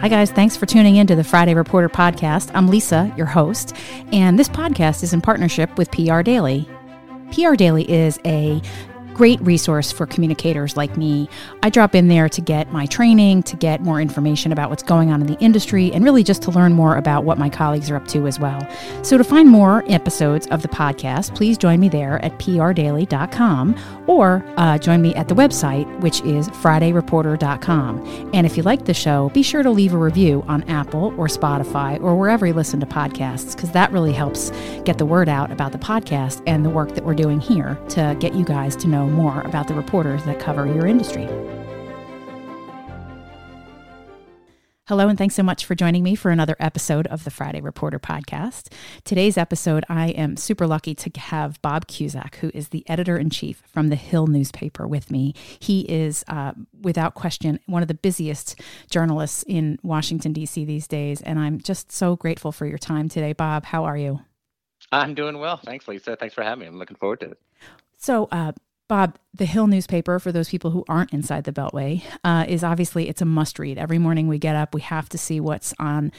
Hi, guys. Thanks for tuning in to the Friday Reporter podcast. I'm Lisa, your host, and this podcast is in partnership with PR Daily. PR Daily is a great resource for communicators like me. I drop in there to get my training, to get more information about what's going on in the industry, and really just to learn more about what my colleagues are up to as well. So, to find more episodes of the podcast, please join me there at prdaily.com or uh, join me at the website, which is fridayreporter.com. And if you like the show, be sure to leave a review on Apple or Spotify or wherever you listen to podcasts, because that really helps get the word out about the podcast and the work that we're doing here to get you guys to know more about the reporters that cover your industry. Hello, and thanks so much for joining me for another episode of the Friday Reporter podcast. Today's episode, I am super lucky to have Bob Cusack, who is the editor in chief from the Hill newspaper, with me. He is, uh, without question, one of the busiest journalists in Washington, D.C. these days. And I'm just so grateful for your time today. Bob, how are you? I'm doing well. Thanks, Lisa. Thanks for having me. I'm looking forward to it. So, uh, Bob, the Hill newspaper, for those people who aren't inside the Beltway, uh, is obviously it's a must read. Every morning we get up, we have to see what's on,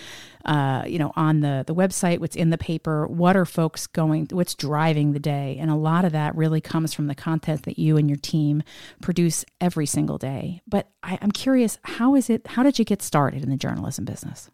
uh, you know, on the the website, what's in the paper, what are folks going, what's driving the day, and a lot of that really comes from the content that you and your team produce every single day. But I, I'm curious, how is it? How did you get started in the journalism business?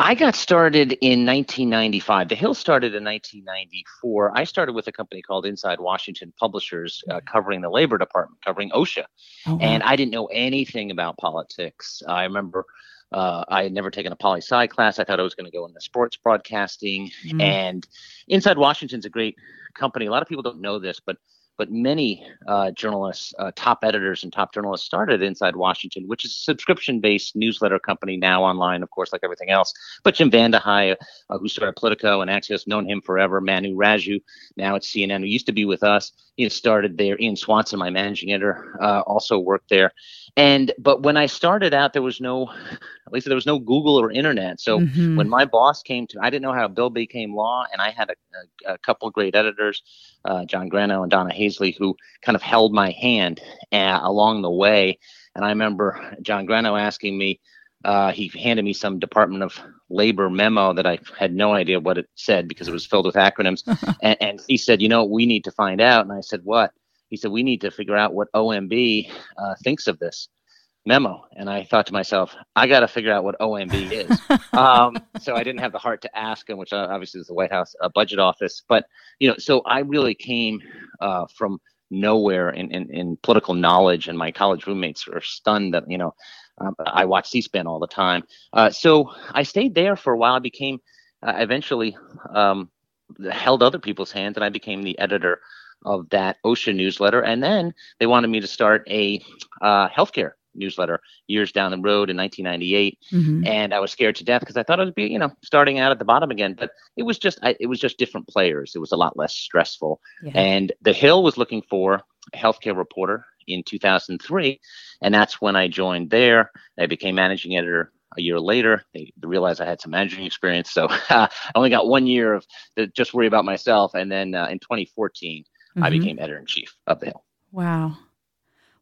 I got started in 1995. The Hill started in 1994. I started with a company called Inside Washington Publishers, uh, mm-hmm. covering the Labor Department, covering OSHA. Oh. And I didn't know anything about politics. I remember uh, I had never taken a poli sci class. I thought I was going to go into sports broadcasting. Mm. And Inside Washington's a great company. A lot of people don't know this, but but many uh, journalists, uh, top editors and top journalists started Inside Washington, which is a subscription-based newsletter company now online, of course, like everything else. But Jim VandeHei, uh, who started Politico and Axios, known him forever. Manu Raju, now at CNN, who used to be with us, he started there. Ian Swanson, my managing editor, uh, also worked there. And but when I started out, there was no, at least there was no Google or internet. So mm-hmm. when my boss came to, I didn't know how a bill became law, and I had a, a, a couple of great editors, uh, John Grano and Donna Who kind of held my hand uh, along the way. And I remember John Grano asking me, uh, he handed me some Department of Labor memo that I had no idea what it said because it was filled with acronyms. and, and, he said, you know, we need to find out. And I said, what? he said, We need to figure out what OMB uh, thinks of this memo. And I thought to myself, I got to figure out what OMB is. um, so I didn't have the heart to ask him, which uh, obviously is the White House uh, budget office. But, you know, so I really came uh, from nowhere in, in, in, political knowledge, and my college roommates were stunned that, you know, um, I watched C SPAN all the time. Uh, so I stayed there for a while. I became uh, eventually um, held other people's hands, and I became the editor of that OSHA newsletter. And then they wanted me to start a uh, healthcare newsletter years down the road in 1998 mm-hmm. and i was scared to death because i thought it would be you know starting out at the bottom again but it was just I, it was just different players it was a lot less stressful yeah. and the hill was looking for a healthcare reporter in 2003 and that's when i joined there i became managing editor a year later they, realized i had some managing experience so uh, i only got one year of just worry about myself and then uh, in 2014 mm-hmm. I became editor in chief of the Hill. Wow.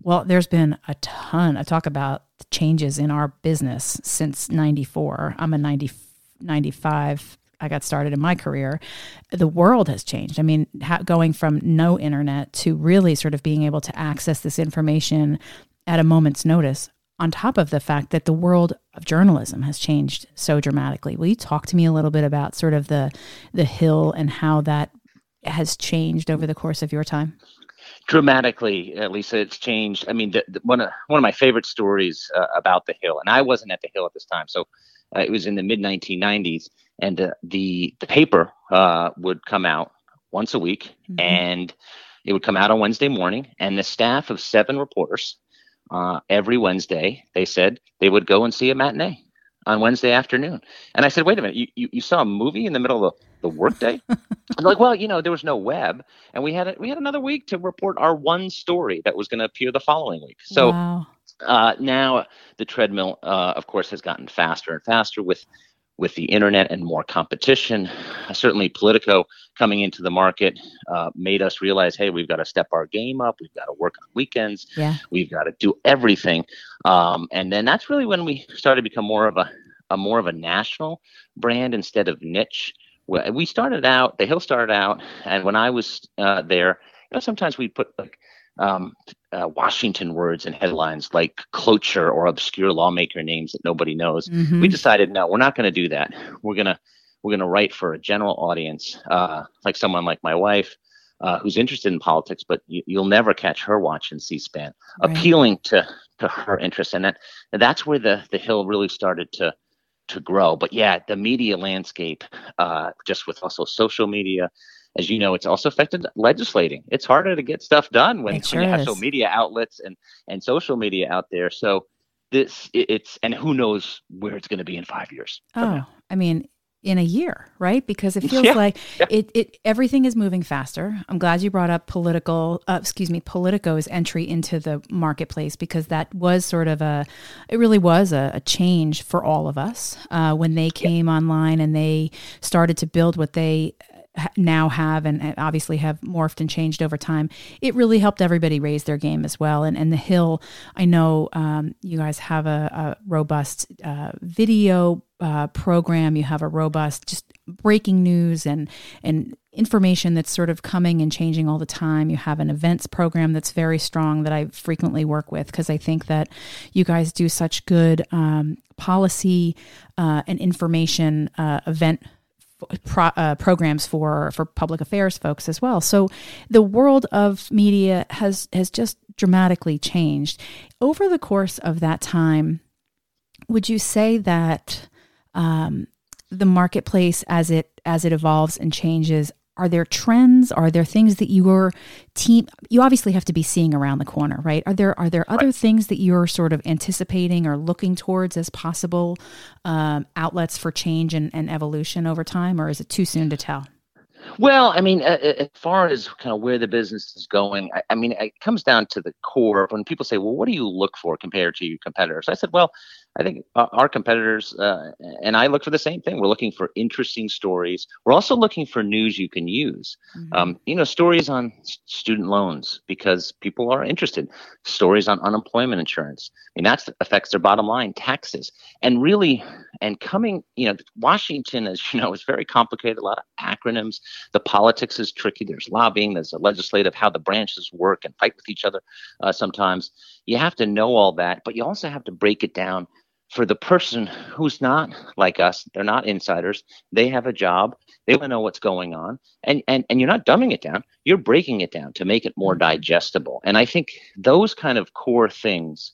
Well, there's been a ton. I talk about changes in our business since 94. I'm a 90, 95. I got started in my career. The world has changed. I mean, going from no internet to really sort of being able to access this information at a moment's notice, on top of the fact that the world of journalism has changed so dramatically. Will you talk to me a little bit about sort of the the hill and how that has changed over the course of your time? Dramatically, Lisa, it's changed. I mean, the, the, one of one of my favorite stories uh, about the Hill, and I wasn't at the Hill at this time, so uh, it was in the mid 1990s, and uh, the the paper uh, would come out once a week, mm-hmm. and it would come out on Wednesday morning, and the staff of seven reporters uh, every Wednesday, they said they would go and see a matinee on Wednesday afternoon. And I said, wait a minute, you, you, you saw a movie in the middle of the, the workday? I'm like, well, you know, there was no web, and we had a, we had another week to report our one story that was going to appear the following week. So wow. uh, now the treadmill, uh, of course, has gotten faster and faster with with the internet and more competition. Certainly, Politico coming into the market uh, made us realize, hey, we've got to step our game up. We've got to work on weekends. Yeah. We've got to do everything. Um, and then that's really when we started to become more of a, a more of a national brand instead of niche. We started out, the Hill started out, and when I was uh, there, you know, sometimes we put like um, uh, Washington words and headlines like cloture or obscure lawmaker names that nobody knows. Mm-hmm. We decided no, we're not going to do that. We're gonna we're gonna write for a general audience, uh, like someone like my wife. Uh, who's interested in politics, but you, will never catch her watching C-SPAN, right. appealing to to her interests, and that and that's where the the Hill really started to to grow. But yeah, the media landscape, uh, just with also social media, as you know, it's also affected legislating. It's harder to get stuff done when, sure when you have is. so media outlets and and social media out there. So this it's and who knows where it's going to be in five years. Oh, I mean, in a year, right? Because it feels yeah, like yeah. it, it everything is moving faster. I'm glad you brought up political, uh, excuse me, Politico's entry into the marketplace because that was sort of a, it really was a, a change for all of us uh, when they came yeah. online and they started to build what they now have and obviously have morphed and changed over time, it really helped everybody raise their game as well. And, and the Hill, I know um, you guys have a, a robust uh, video uh, program. You have a robust just breaking news and and information that's sort of coming and changing all the time. You have an events program that's very strong that I frequently work with because I think that you guys do such good um, policy uh, and information uh, event pro, uh, programs for for public affairs folks as well. So the world of media has has just dramatically changed over the course of that time. Would you say that um, the marketplace, as it as it evolves and changes, are there trends are there things that your team you obviously have to be seeing around the corner right are there are there other right. things that you're sort of anticipating or looking towards as possible um, outlets for change and, and evolution over time or is it too soon to tell well, I mean, uh, as far as kind of where the business is going, I, I, mean, it comes down to the core. When people say, "Well, what do you look for compared to your competitors?" I said, "Well, I think our competitors uh, and I look for the same thing. We're looking for interesting stories. We're also looking for news you can use. Mm-hmm. Um, you know, stories on student loans because people are interested. Stories on unemployment insurance. I mean, that affects their bottom line, taxes, and really, and coming. You know, Washington, as you know, is very complicated. A lot of acronyms. The politics is tricky. There's lobbying. There's a legislative how the branches work and fight with each other. Uh, sometimes you have to know all that, but you also have to break it down for the person who's not like us, they're not insiders. They have a job. They want to know what's going on. And, and, and you're not dumbing it down. You're breaking it down to make it more mm-hmm. digestible. And I think those kind of core things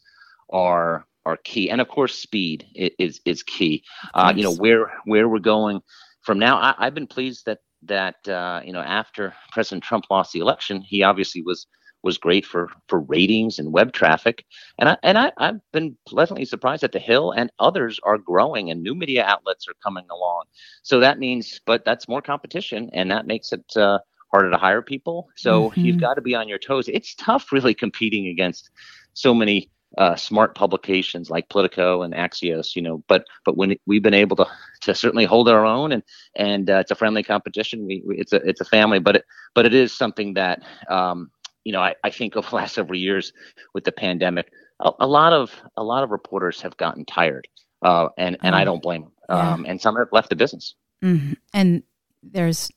are are key. And of course, speed is is key. Uh, you know where where we're going from now. I, have been pleased that that uh, you know after President Trump lost the election, he obviously was was great for for ratings and web traffic. And I and I, I've been pleasantly surprised that the Hill and others are growing and new media outlets are coming along. So that means, but that's more competition, and that makes it uh, harder to hire people. So mm-hmm. you've got to be on your toes. It's tough, really, competing against so many uh, smart publications like Politico and Axios, you know. But but when we've been able to to certainly hold our own, and and uh, it's a friendly competition. We, we, it's a it's a family, but it but it is something that um, you know, I, I think over the last several years with the pandemic, a, a lot of a lot of reporters have gotten tired, uh, and and I oh, don't blame them. Yeah. Um, and some have left the business. Mm-hmm. And there's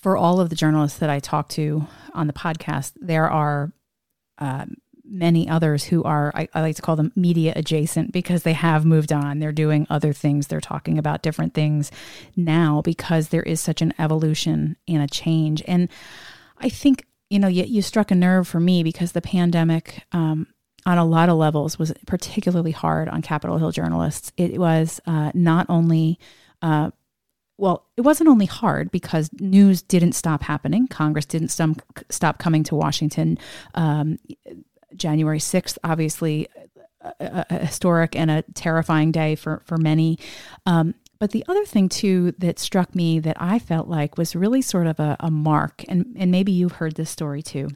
for all of the journalists that I talk to on the podcast, there are uh, many others who are I, I, like to call them media adjacent because they have moved on. They're doing other things. They're talking about different things now because there is such an evolution and a change. And I think you know, you, you struck a nerve for me because the pandemic, um, on a lot of levels, was particularly hard on Capitol Hill journalists. It was uh, not only uh, well, it wasn't only hard because news didn't stop happening. Congress didn't stop, coming to Washington. Um, January 6th, obviously, a, a, historic and a terrifying day for, for many. Um, but the other thing too that struck me that I felt like was really sort of a, a mark, and, and maybe you've heard this story too.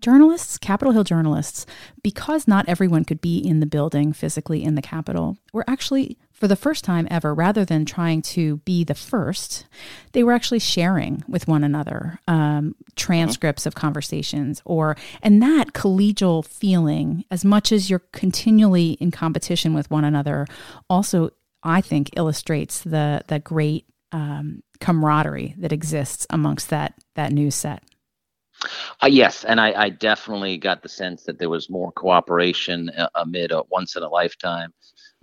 Journalists, Capitol Hill journalists, because not everyone could be in the building physically in the Capitol, were actually for the first time ever, rather than trying to be the first, they were actually sharing with one another um, transcripts of conversations, or and that collegial feeling, as much as you're continually in competition with one another, also I think illustrates the the great um, camaraderie that exists amongst that that news set. Uh, yes, and I, I, definitely got the sense that there was more cooperation uh, amid a once in a lifetime,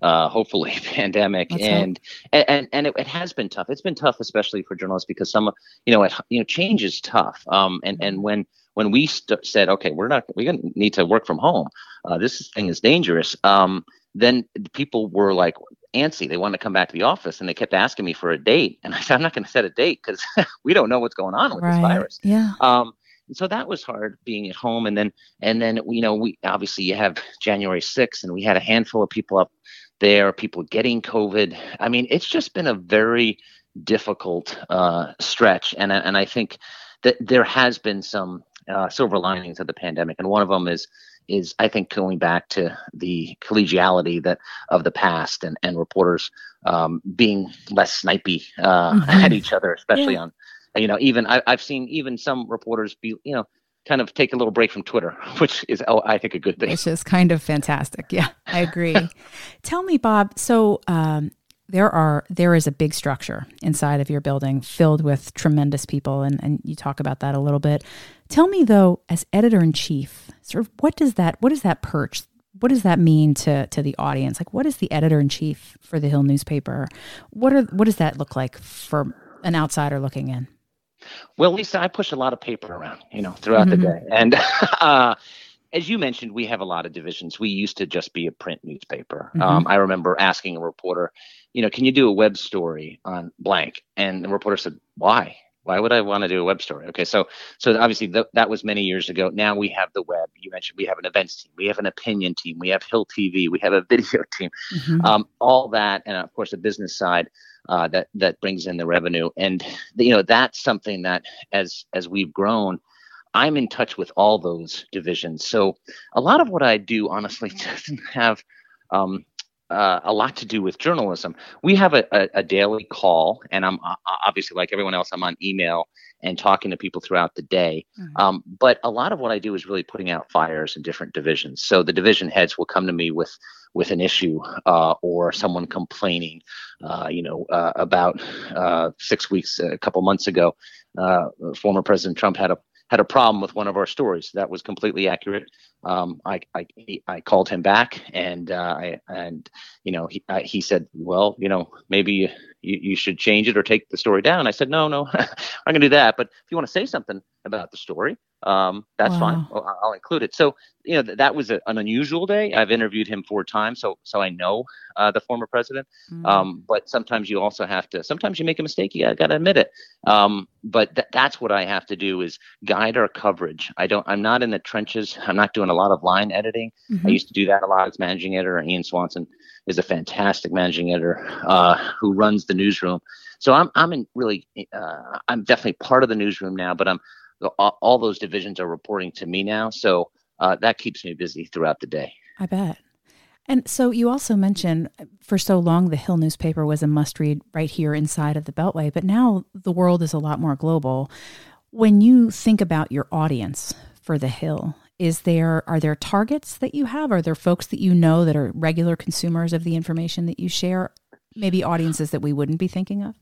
uh, hopefully, pandemic, and, and, and and it, it, has been tough. It's been tough, especially for journalists, because some, you know, it, you know, change is tough. Um, and and when when we st- said, okay, we're not, we're gonna need to work from home. Uh, this thing is dangerous. Um, then people were like, antsy. They wanted to come back to the office, and they kept asking me for a date. And I said, I'm not going to set a date because we don't know what's going on with right. this virus. Yeah. Um, so that was hard being at home, and then and then you know we obviously you have January 6th, and we had a handful of people up there, people getting COVID. I mean, it's just been a very difficult uh, stretch, and and I think that there has been some uh, silver linings of the pandemic, and one of them is is I think going back to the collegiality that of the past and and reporters um, being less snipey uh, mm-hmm. at each other, especially yeah. on you know even I, I've seen even some reporters be you know kind of take a little break from Twitter, which is oh, I think a good thing. Which is kind of fantastic. Yeah, I agree. Tell me, Bob. So um, there are there is a big structure inside of your building filled with tremendous people, and and you talk about that a little bit. Tell me though, as editor in chief, sort of what does that what does that perch? What does that mean to to the audience? Like, what is the editor in chief for the Hill newspaper? What are what does that look like for an outsider looking in? Well, Lisa, I push a lot of paper around, you know, throughout mm-hmm. the day, and uh, as you mentioned, we have a lot of divisions. We used to just be a print newspaper. Mm-hmm. Um, I remember asking a reporter, you know, can you do a web story on blank? And the reporter said, why? Why would I want to do a web story? Okay, so so obviously th- that was many years ago. Now we have the web. You mentioned we have an events team, we have an opinion team, we have Hill TV, we have a video team, mm-hmm. um, all that, and of course the business side uh, that that brings in the revenue. And you know that's something that as as we've grown, I'm in touch with all those divisions. So a lot of what I do honestly doesn't have um, uh, a lot to do with journalism. We have a, a, a daily call, and I'm uh, obviously like everyone else, I'm on email and talking to people throughout the day. Mm-hmm. Um, but a lot of what I do is really putting out fires in different divisions. So the division heads will come to me with with an issue uh, or someone complaining. Uh, you know, uh, about uh, six weeks, a couple months ago, former President Trump had a had a problem with one of our stories. That was completely accurate. Um, I, I, I called him back and uh, I, and you know he I, he said, well, you know maybe you, you should change it or take the story down. I said, no, no, I'm gonna do that. But if you want to say something about the story, um, that's wow. fine. I'll, I'll, include it. So you know th- that was a, an unusual day. I've interviewed him four times, so so I know uh, the former president. Mm. Um, but sometimes you also have to. Sometimes you make a mistake. You got to admit it. Um, but th- that's what I have to do is guide our coverage. I don't. I'm not in the trenches. I'm not doing a lot of line editing. Mm-hmm. I used to do that a lot as managing editor. Ian Swanson is a fantastic managing editor uh, who runs the newsroom. So I'm I'm in really uh, I'm definitely part of the newsroom now, but I'm all, those divisions are reporting to me now. So uh, that keeps me busy throughout the day. I bet. And so you also mentioned for so long the Hill newspaper was a must read right here inside of the Beltway, but now the world is a lot more global. When you think about your audience for the Hill, is there are there targets that you have? Are there folks that you know that are regular consumers of the information that you share? Maybe audiences that we wouldn't be thinking of?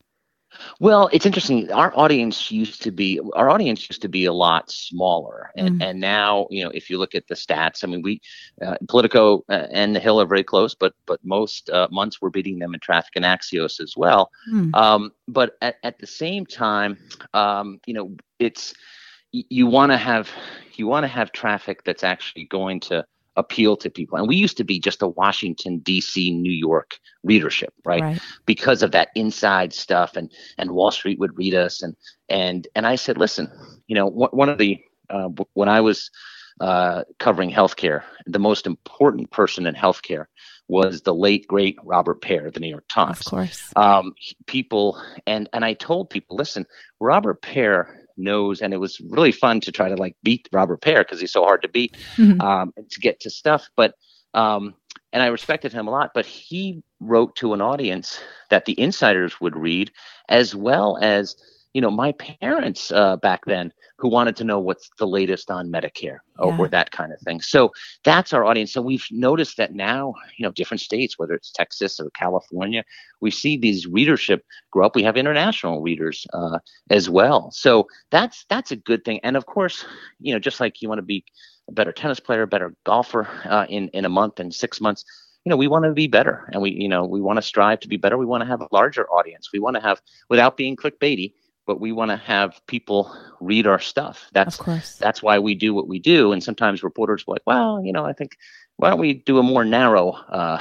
Well, it's interesting. Our audience used to be our audience used to be a lot smaller, and mm. and now you know if you look at the stats, I mean we uh, Politico uh, and the Hill are very close, but but most uh, months we're beating them in traffic and Axios as well. Mm. Um, but at, at the same time, um, you know it's you want to have you want to have traffic that's actually going to appeal to people. And we used to be just a Washington D.C. New York readership, right? right? Because of that inside stuff, and and Wall Street would read us, and and and I said, listen, you know, one of the uh, when I was uh, covering healthcare, the most important person in healthcare was the late great Robert Pear, of the New York Times. Of course, um, people and and I told people, listen, Robert Pear knows, and it was really fun to try to like beat Robert Pear because he's so hard to beat mm-hmm. um, to get to stuff. But um, and I respected him a lot, but he wrote to an audience that the insiders would read, as well as you know my parents uh, back then who wanted to know what's the latest on Medicare or, yeah. or, that kind of thing. So that's our audience. So we've noticed that now, you know, different states, whether it's Texas or California, we see these readership grow up. We have international readers uh, as well. So that's that's a good thing. And of course, you know, just like you want to be a better tennis player, a better golfer uh, in in a month and six months. You know, we want to be better, and we, you know, we want to strive to be better. We want to have a larger audience. We want to have, without being clickbaity, but we want to have people read our stuff. That's that's why we do what we do. And sometimes reporters are like, well, you know, I think why don't we do a more narrow uh,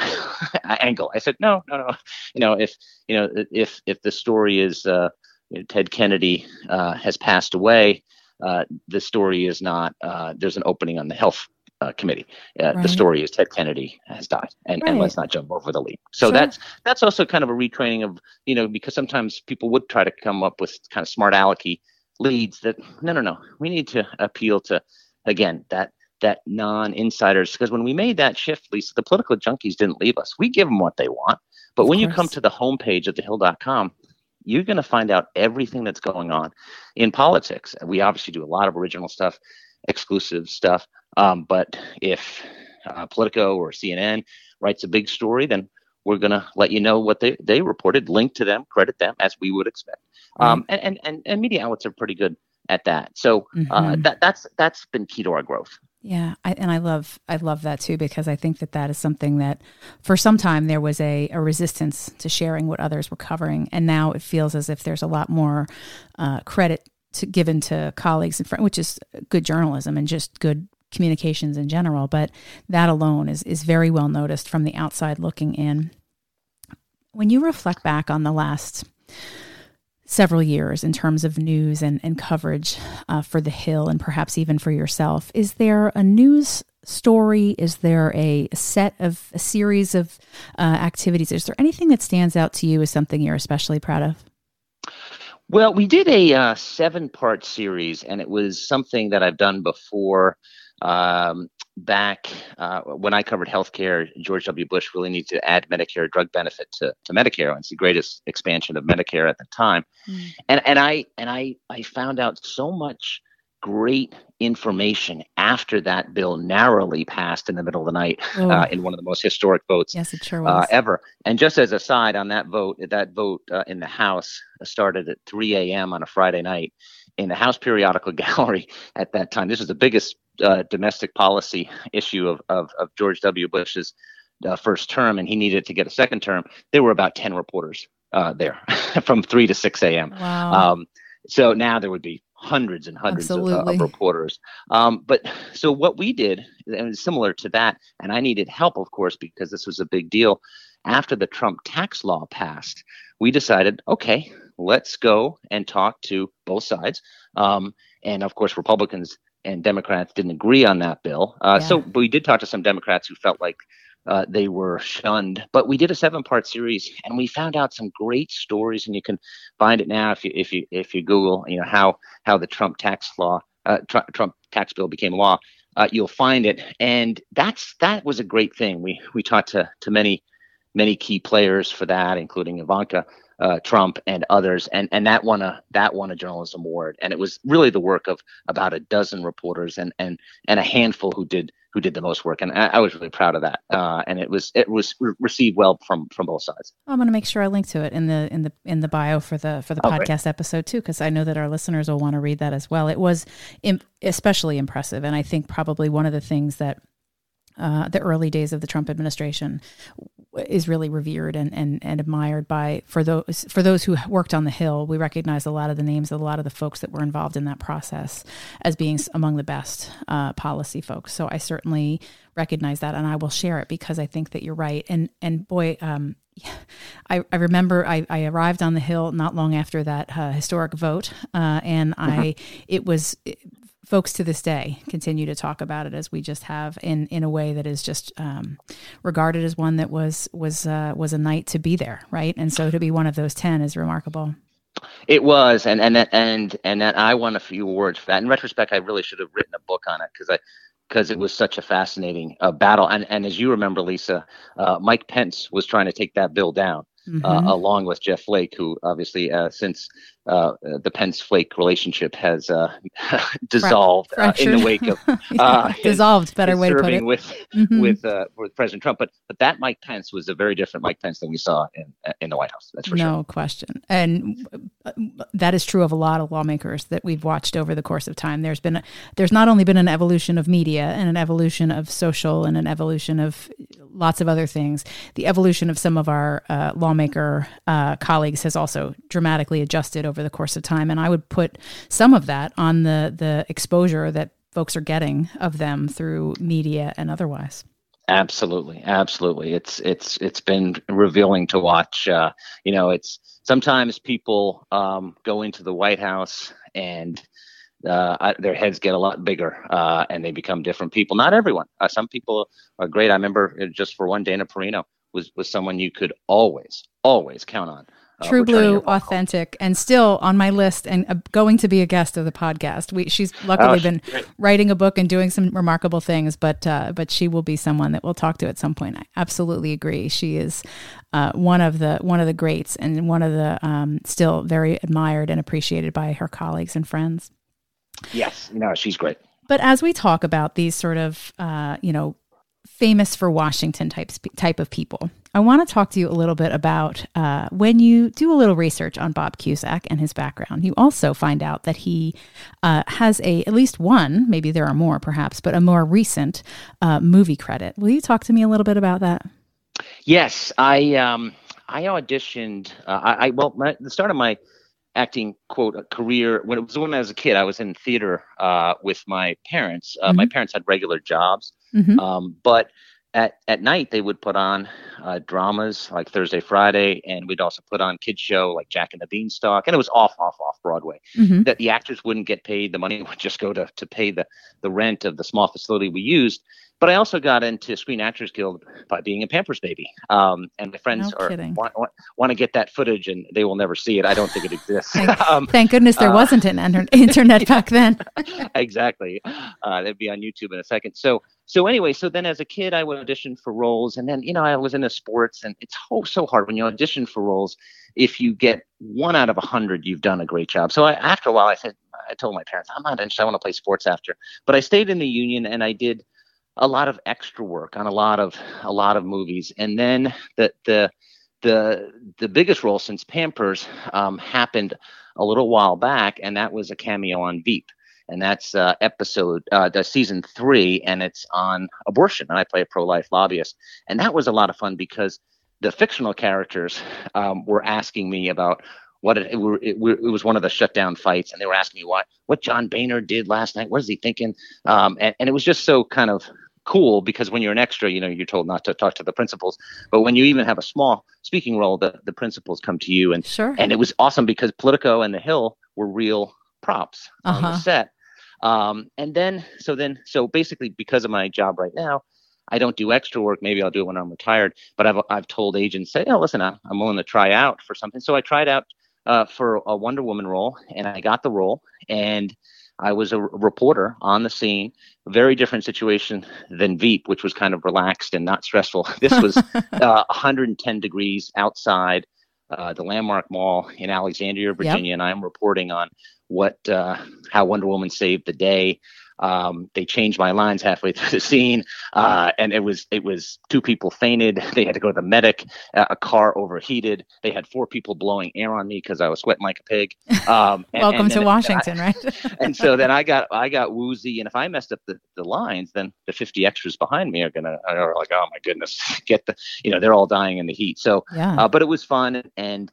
angle? I said, no, no, no. You know, if you know, if if the story is uh, you know, Ted Kennedy uh, has passed away, uh, the story is not. Uh, there's an opening on the health uh, committee. Uh, right. The story is Ted Kennedy has died, and, right. and let's not jump over the leap. So sure. that's that's also kind of a retraining of you know because sometimes people would try to come up with kind of smart alecky leads that no no no we need to appeal to again that that non-insiders because when we made that shift lisa the political junkies didn't leave us we give them what they want but of when course. you come to the homepage of thehill.com you're going to find out everything that's going on in politics. We obviously do a lot of original stuff, exclusive stuff. Um, but if uh, Politico or CNN writes a big story, then we're going to let you know what they, they reported, link to them, credit them as we would expect. Um, and, and, and, and media outlets are pretty good at that. So uh, mm-hmm. that, that's, that's been key to our growth. Yeah, I, and I love I love that too because I think that that is something that for some time there was a, a resistance to sharing what others were covering, and now it feels as if there's a lot more uh, credit to, given to colleagues and friends, which is good journalism and just good communications in general. But that alone is is very well noticed from the outside looking in. When you reflect back on the last several years in terms of news and, and coverage uh, for the Hill and perhaps even for yourself. Is there a news story? Is there a set of a series of uh, activities? Is there anything that stands out to you as something you're especially proud of? Well, we did a uh, seven part series, and it was something that I've done before. Um, back uh, when I covered healthcare, George W. Bush really needed to add Medicare drug benefit to, to Medicare. It's the greatest expansion of Medicare at the time. Mm. And and I and I I found out so much great information after that bill narrowly passed in the middle of the night oh. uh, in one of the most historic votes yes, it sure uh, was. Uh, ever. And just as a side on that vote, that vote uh, in the House started at 3 a.m. on a Friday night in the House Periodical Gallery at that time. This was the biggest uh, domestic policy issue of, of, of George W. Bush's uh, first term, and he needed to get a second term. There were about 10 reporters uh, there from 3 to 6 a.m. Wow. Um, so now there would be hundreds and hundreds of, uh, of, reporters. Um, but so what we did, and similar to that, and I needed help, of course, because this was a big deal. After the Trump tax law passed, we decided, okay, let's go and talk to both sides. Um, and of course, Republicans and Democrats didn't agree on that bill. Uh, yeah. So we did talk to some Democrats who felt like uh, they were shunned. But we did a seven-part series, and we found out some great stories. And you can find it now if you if you if you Google, you know how how the Trump tax law, uh, Trump, Trump tax bill became law. Uh, you'll find it, and that's that was a great thing. We we talked to to many many key players for that, including Ivanka uh, Trump and others, and and that won a that won a journalism award, and it was really the work of about a dozen reporters and and and a handful who did who did the most work, and I, I was really proud of that, uh, and it was it was re- received well from from both sides. I'm going to make sure I link to it in the in the in the bio for the for the oh, podcast great. episode too, because I know that our listeners will want to read that as well. It was Im- especially impressive, and I think probably one of the things that uh, the early days of the Trump administration is really revered and, and, and admired by for those for those who worked on the Hill. We recognize a lot of the names of a lot of the folks that were involved in that process as being among the best uh, policy folks. So I certainly recognize that, and I will share it because I think that you're right. And and boy, um, I, I remember I, I arrived on the Hill not long after that uh, historic vote, uh, and I mm-hmm. it was folks to this day continue to talk about it as we just have in in a way that is just um, regarded as one that was was uh, was a night to be there, right? And so to be one of those ten is remarkable. It was, and and and and I won a few awards for that. In retrospect, I really should have written a book on it because I because it was such a fascinating uh, battle. And and as you remember, Lisa, uh, Mike Pence was trying to take that bill down. Uh, mm-hmm. uh, along with Jeff Flake, who obviously uh, since uh, the Pence Flake relationship has uh, dissolved uh, in the wake of dissolved. Better way to put it. With mm-hmm. with with President Trump, but but that Mike Pence was a very different Mike Pence than we saw in in the White House. That's for no sure. No question, and that is true of a lot of lawmakers that we've watched over the course of time. There's been a, there's not only been an evolution of media and an evolution of social and an evolution of lots of other things. The evolution of some of our lawmaker colleagues has also dramatically adjusted over over the course of time. And I would put some of that on the the exposure that folks are getting of them through media and otherwise. Absolutely, absolutely. It's it's it's been revealing to watch. Uh, you know, it's sometimes people um, go into the White House and uh, their heads get a lot bigger uh, and they become different people. Not everyone. Uh, some people are great. I remember just for one, Dana Perino was was someone you could always always count on. Uh, True Blue, authentic, and still on my list and uh, going to be a guest of the podcast. We, she's luckily oh, been great. writing a book and doing some remarkable things, but uh, but she will be someone that we'll talk to at some point. I absolutely agree. She is uh, one of the one of the greats and one of the um, still very admired and appreciated by her colleagues and friends. Yes, no, she's great. But as we talk about these sort of uh, you know famous for Washington types type of people. I want to talk to you a little bit about uh, when you do a little research on Bob Cusack and his background. You also find out that he uh, has a at least one, maybe there are more, perhaps, but a more recent uh, movie credit. Will you talk to me a little bit about that? Yes, I um, I auditioned. Uh, I, I, well, my, the start of my acting quote career when it was when I was a kid. I was in theater uh, with my parents. Uh, mm-hmm. My parents had regular jobs, mm-hmm. um, but at at night they would put on uh, dramas like Thursday, Friday, and we'd also put on kids show like Jack and the Beanstalk, and it was off, off, off Broadway. Mm-hmm. That the actors wouldn't get paid; the money would just go to to pay the the rent of the small facility we used. But I also got into Screen Actors Guild by being a Pampers baby. Um, and my friends no are want, want, want, to get that footage, and they will never see it. I don't think it exists. thank, um, thank, goodness there uh, wasn't an internet back then. exactly. Uh, that'd be on YouTube in a second. So so anyway, so then as a kid, I would audition for roles, and then you know I was into sports, and it's so so hard when you audition for roles. If you get one out of a hundred, you've done a great job. So I, after a while, I said, I told my parents, I'm not interested. I want to play sports after. But I stayed in the union, and I did a lot of extra work on a lot of a lot of movies, and then the the the the biggest role since Pampers um, happened a little while back, and that was a cameo on Veep, and that's uh, episode uh, the season three, and it's on abortion, and I play a pro life lobbyist, and that was a lot of fun because the fictional characters um, were asking me about what it, it, it, was one of the shutdown fights, and they were asking me what what John Boehner did last night. What is he thinking? Um, and, and it was just so kind of cool because when you're an extra, you know, you're told not to talk to the principals. But when you even have a small speaking role, the, the principals come to you. And sure. and it was awesome because Politico and The Hill were real props uh-huh. on the uh-huh. set. Um, and then so then so basically because of my job right now, I don't do extra work. Maybe I'll do it when I'm retired. But I've I've told agents say, oh, listen, I'm, I'm willing to try out for something. So I tried out uh, for a Wonder Woman role, and I got the role. And I was a reporter on the scene. Very different situation than Veep, which was kind of relaxed and not stressful. This was uh, 110 degrees outside uh, the Landmark Mall in Alexandria, Virginia, yep. and I'm reporting on what uh, how Wonder Woman saved the day. Um, they changed my lines halfway through the scene, uh, and it was it was two people fainted. They had to go to the medic. Uh, a car overheated. They had four people blowing air on me because I was sweating like a pig. Um, and, Welcome and to Washington, I, right? and so then I got I got woozy, and if I messed up the, the lines, then the 50 extras behind me are gonna are like, oh my goodness, get the you know they're all dying in the heat. So, yeah. Uh, but it was fun and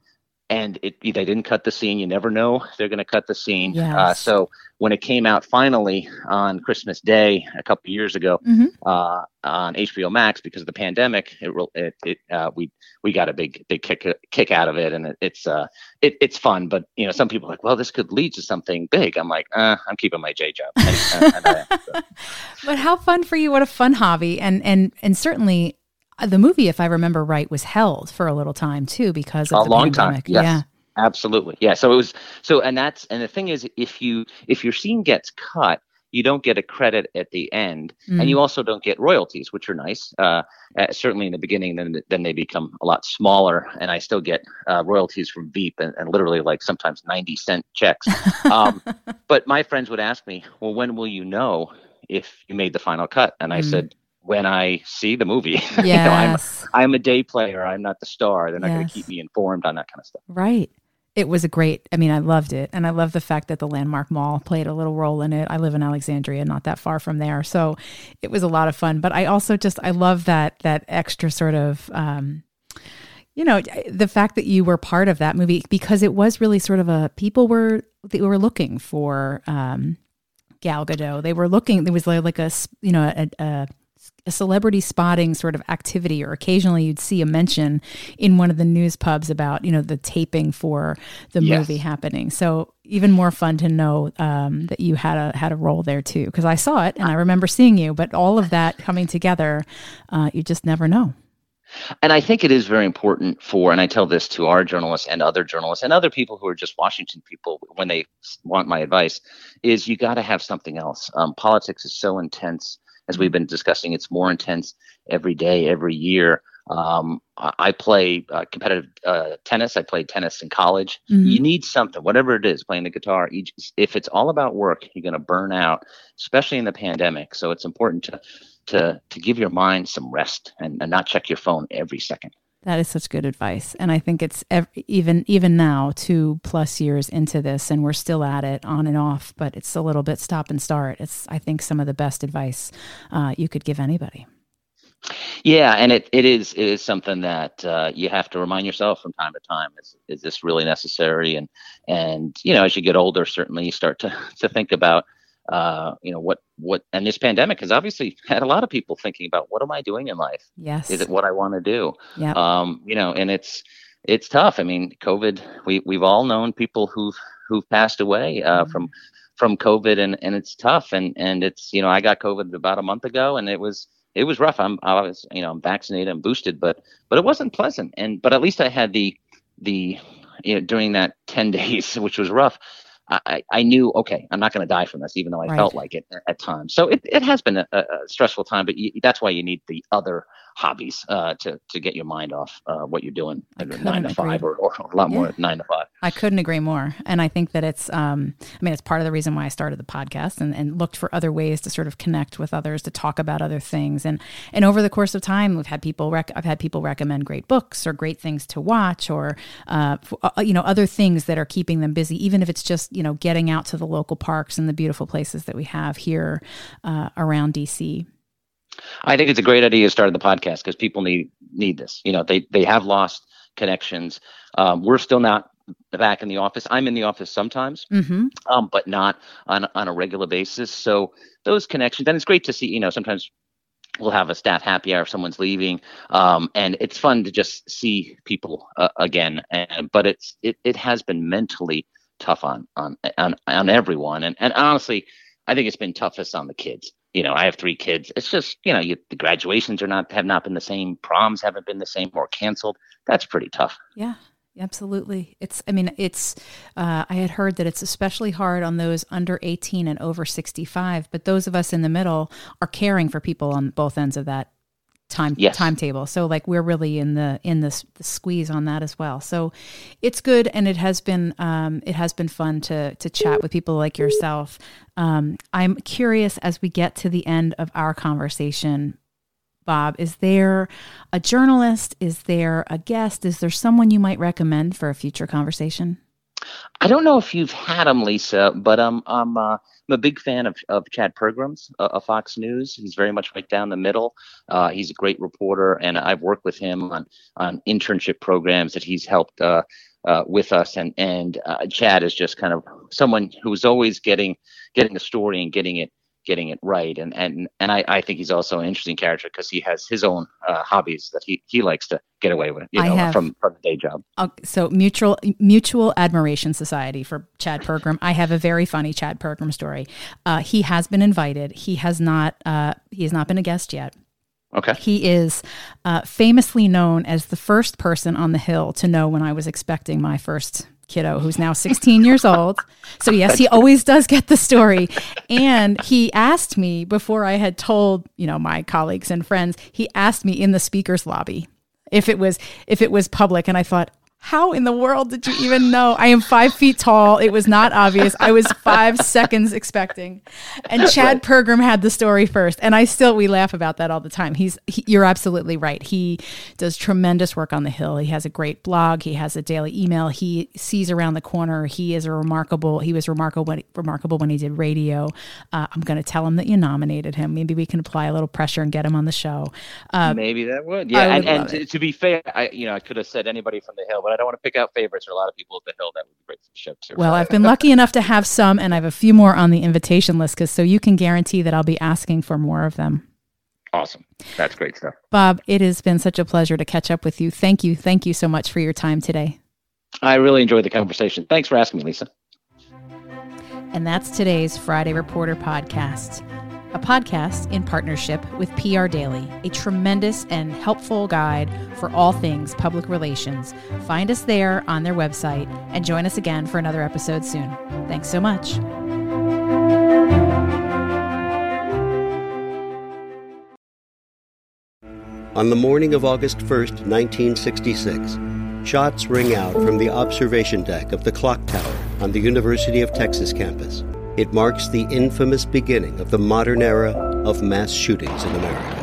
and it, they didn't cut the scene. You never know they're going to cut the scene. Uh, yes. Uh, so when it came out finally on Christmas Day a couple years ago mm-hmm. uh, on HBO Max because of the pandemic, it, it, it uh, we we got a big big kick kick out of it, and it, it's uh it, it's fun. But you know, some people are like, well, this could lead to something big. I'm like, uh, I'm keeping my J job. And, and I, so. but how fun for you! What a fun hobby, and and and certainly the movie, if I remember right, was held for a little time too because of a the long pandemic. time. Yes. Yeah. Absolutely. Yeah. So it was so and that's and the thing is if you if your scene gets cut, you don't get a credit at the end, mm. and you also don't get royalties, which are nice. Uh, uh, certainly in the beginning, then then they become a lot smaller, and I still get uh, royalties from Veep, and, and, literally like sometimes ninety cent checks. Um, but my friends would ask me, "Well, when will you know if you made the final cut?" And I mm. said, when I see the movie. Yes. you know, I'm, I'm a day player. I'm not the star. They're not yes. going to keep me informed on that kind of stuff. Right it was a great i mean i loved it and i love the fact that the landmark mall played a little role in it i live in alexandria not that far from there so it was a lot of fun but i also just i love that that extra sort of um, you know the fact that you were part of that movie because it was really sort of a people were they were looking for um, Gal Gadot. They were looking. There was like a you know a, a a celebrity spotting sort of activity, or occasionally you'd see a mention in one of the news pubs about you know the taping for the yes. movie happening. So even more fun to know um, that you had a had a role there too, because I saw it and I remember seeing you. But all of that coming together, uh, you just never know. And I think it is very important for, and I tell this to our journalists and other journalists and other people who are just Washington people when they want my advice, is you got to have something else. Um, politics is so intense as we've been discussing, it's more intense every day, every year. Um, I play uh, competitive uh, tennis. I played tennis in college. Mm-hmm. You need something, whatever it is, playing the guitar. Each, if it's all about work, you're going to burn out, especially in the pandemic. So it's important to to to give your mind some rest and, and not check your phone every second. That is such good advice, and I think it's ev- even even now, two plus years into this, and we're still at it on and off. But it's a little bit stop and start. It's I think some of the best advice uh, you could give anybody. Yeah, and it, it is it is something that uh, you have to remind yourself from time to time. Is is this really necessary? And and you know, as you get older, certainly you start to to think about uh, you know what what and this pandemic has obviously had a lot of people thinking about what am I doing in life? Yes, is it what I want to do? Yeah, um, you know, and it's it's tough. I mean, COVID. We we've all known people who've who've passed away uh, mm-hmm. from from COVID, and and it's tough. And and it's you know, I got COVID about a month ago, and it was it was rough. I'm I was you know I'm vaccinated, I'm boosted, but but it wasn't pleasant. And but at least I had the the you know during that 10 days, which was rough. I, I knew, okay, I'm not going to die from this, even though I right. felt like it at times. So it, it has been a, a stressful time, but you, that's why you need the other hobbies uh, to to get your mind off uh, what you're doing nine to five or, or, a lot yeah. more nine to five. I couldn't agree more, and I think that it's um, I mean it's part of the reason why I started the podcast and, and looked for other ways to sort of connect with others to talk about other things and and over the course of time we've had people rec- I've had people recommend great books or great things to watch or uh, uh, you know other things that are keeping them busy even if it's just you know getting out to the local parks and the beautiful places that we have here uh, around DC. I think it's a great idea to start the podcast because people need need this. You know, they they have lost connections. Um, we're still not back in the office. I'm in the office sometimes, mm-hmm. um, but not on on a regular basis. So those connections, and it's great to see. You know, sometimes we'll have a staff happy hour if someone's leaving, um, and it's fun to just see people uh, again. And but it's it it has been mentally tough on on on, on everyone, and and honestly, I think it's been toughest on the kids you know, I have three kids. It's just, you know, you, the graduations are not have not been the same, proms haven't been the same, or canceled. That's pretty tough. Yeah, absolutely. It's, I mean, it's. Uh, I had heard that it's especially hard on those under eighteen and over sixty-five, but those of us in the middle are caring for people on both ends of that time yes. timetable. So like we're really in the in the, the, squeeze on that as well. So it's good, and it has been um, it has been fun to to chat with people like yourself. Um, I'm curious as we get to the end of our conversation. Bob, is there a journalist? Is there a guest? Is there someone you might recommend for a future conversation? I don't know if you've had him, Lisa, but um, I'm uh, I'm a big fan of, of Chad Pergrams uh, of Fox News. He's very much right down the middle. Uh, he's a great reporter, and I've worked with him on on internship programs that he's helped uh, uh, with us. And and uh, Chad is just kind of someone who's always getting getting a story and getting it getting it right. And and and I, I think he's also an interesting character because he has his own uh, hobbies that he he likes to get away with, you know, have, from from the day job. so mutual mutual admiration society for Chad Pergram. I have a very funny Chad Pergram story. Uh, he has been invited. He has not. Uh, he has not been a guest yet. Okay. He is uh, famously known as the first person on the Hill to know when I was expecting my first kiddo who's now 16 years old. So, yes, he always does get the story. And he asked me before I had told, you know, my colleagues and friends, he asked me in the speaker's lobby if it was if it was public and i thought how in the world did you even know? I am five feet tall. It was not obvious. I was five seconds expecting. And Chad Pergram had the story first. And I still, we laugh about that all the time. He's, he, you're absolutely right. He does tremendous work on the Hill. He has a great blog. He has a daily email. He sees around the corner. He is a remarkable, he was remarkable when, remarkable when he did radio. Uh, I'm going to tell him that you nominated him. Maybe we can apply a little pressure and get him on the show. Uh, Maybe that would. Yeah. Would and, and to, to, be fair, I, you know, I could have said anybody from the Hill, but I don't want to pick out favorites for a lot of people at the Hill. That would be great for the show too. Well, I've been lucky enough to have some, and I have a few more on the invitation list, because so you can guarantee that I'll be asking for more of them. Awesome. That's great stuff. Bob, it has been such a pleasure to catch up with you. Thank you. Thank you so much for your time today. I really enjoyed the conversation. Thanks for asking me, Lisa. And that's today's Friendly Reporter podcast a podcast in partnership with PR Daily, a tremendous and helpful guide for all things public relations. Find us there on their website and join us again for another episode soon. Thanks so much. On the morning of August 1st, 1966, shots ring out from the observation deck of the clock tower on the University of Texas campus. It marks the infamous beginning of the modern era of mass shootings in America.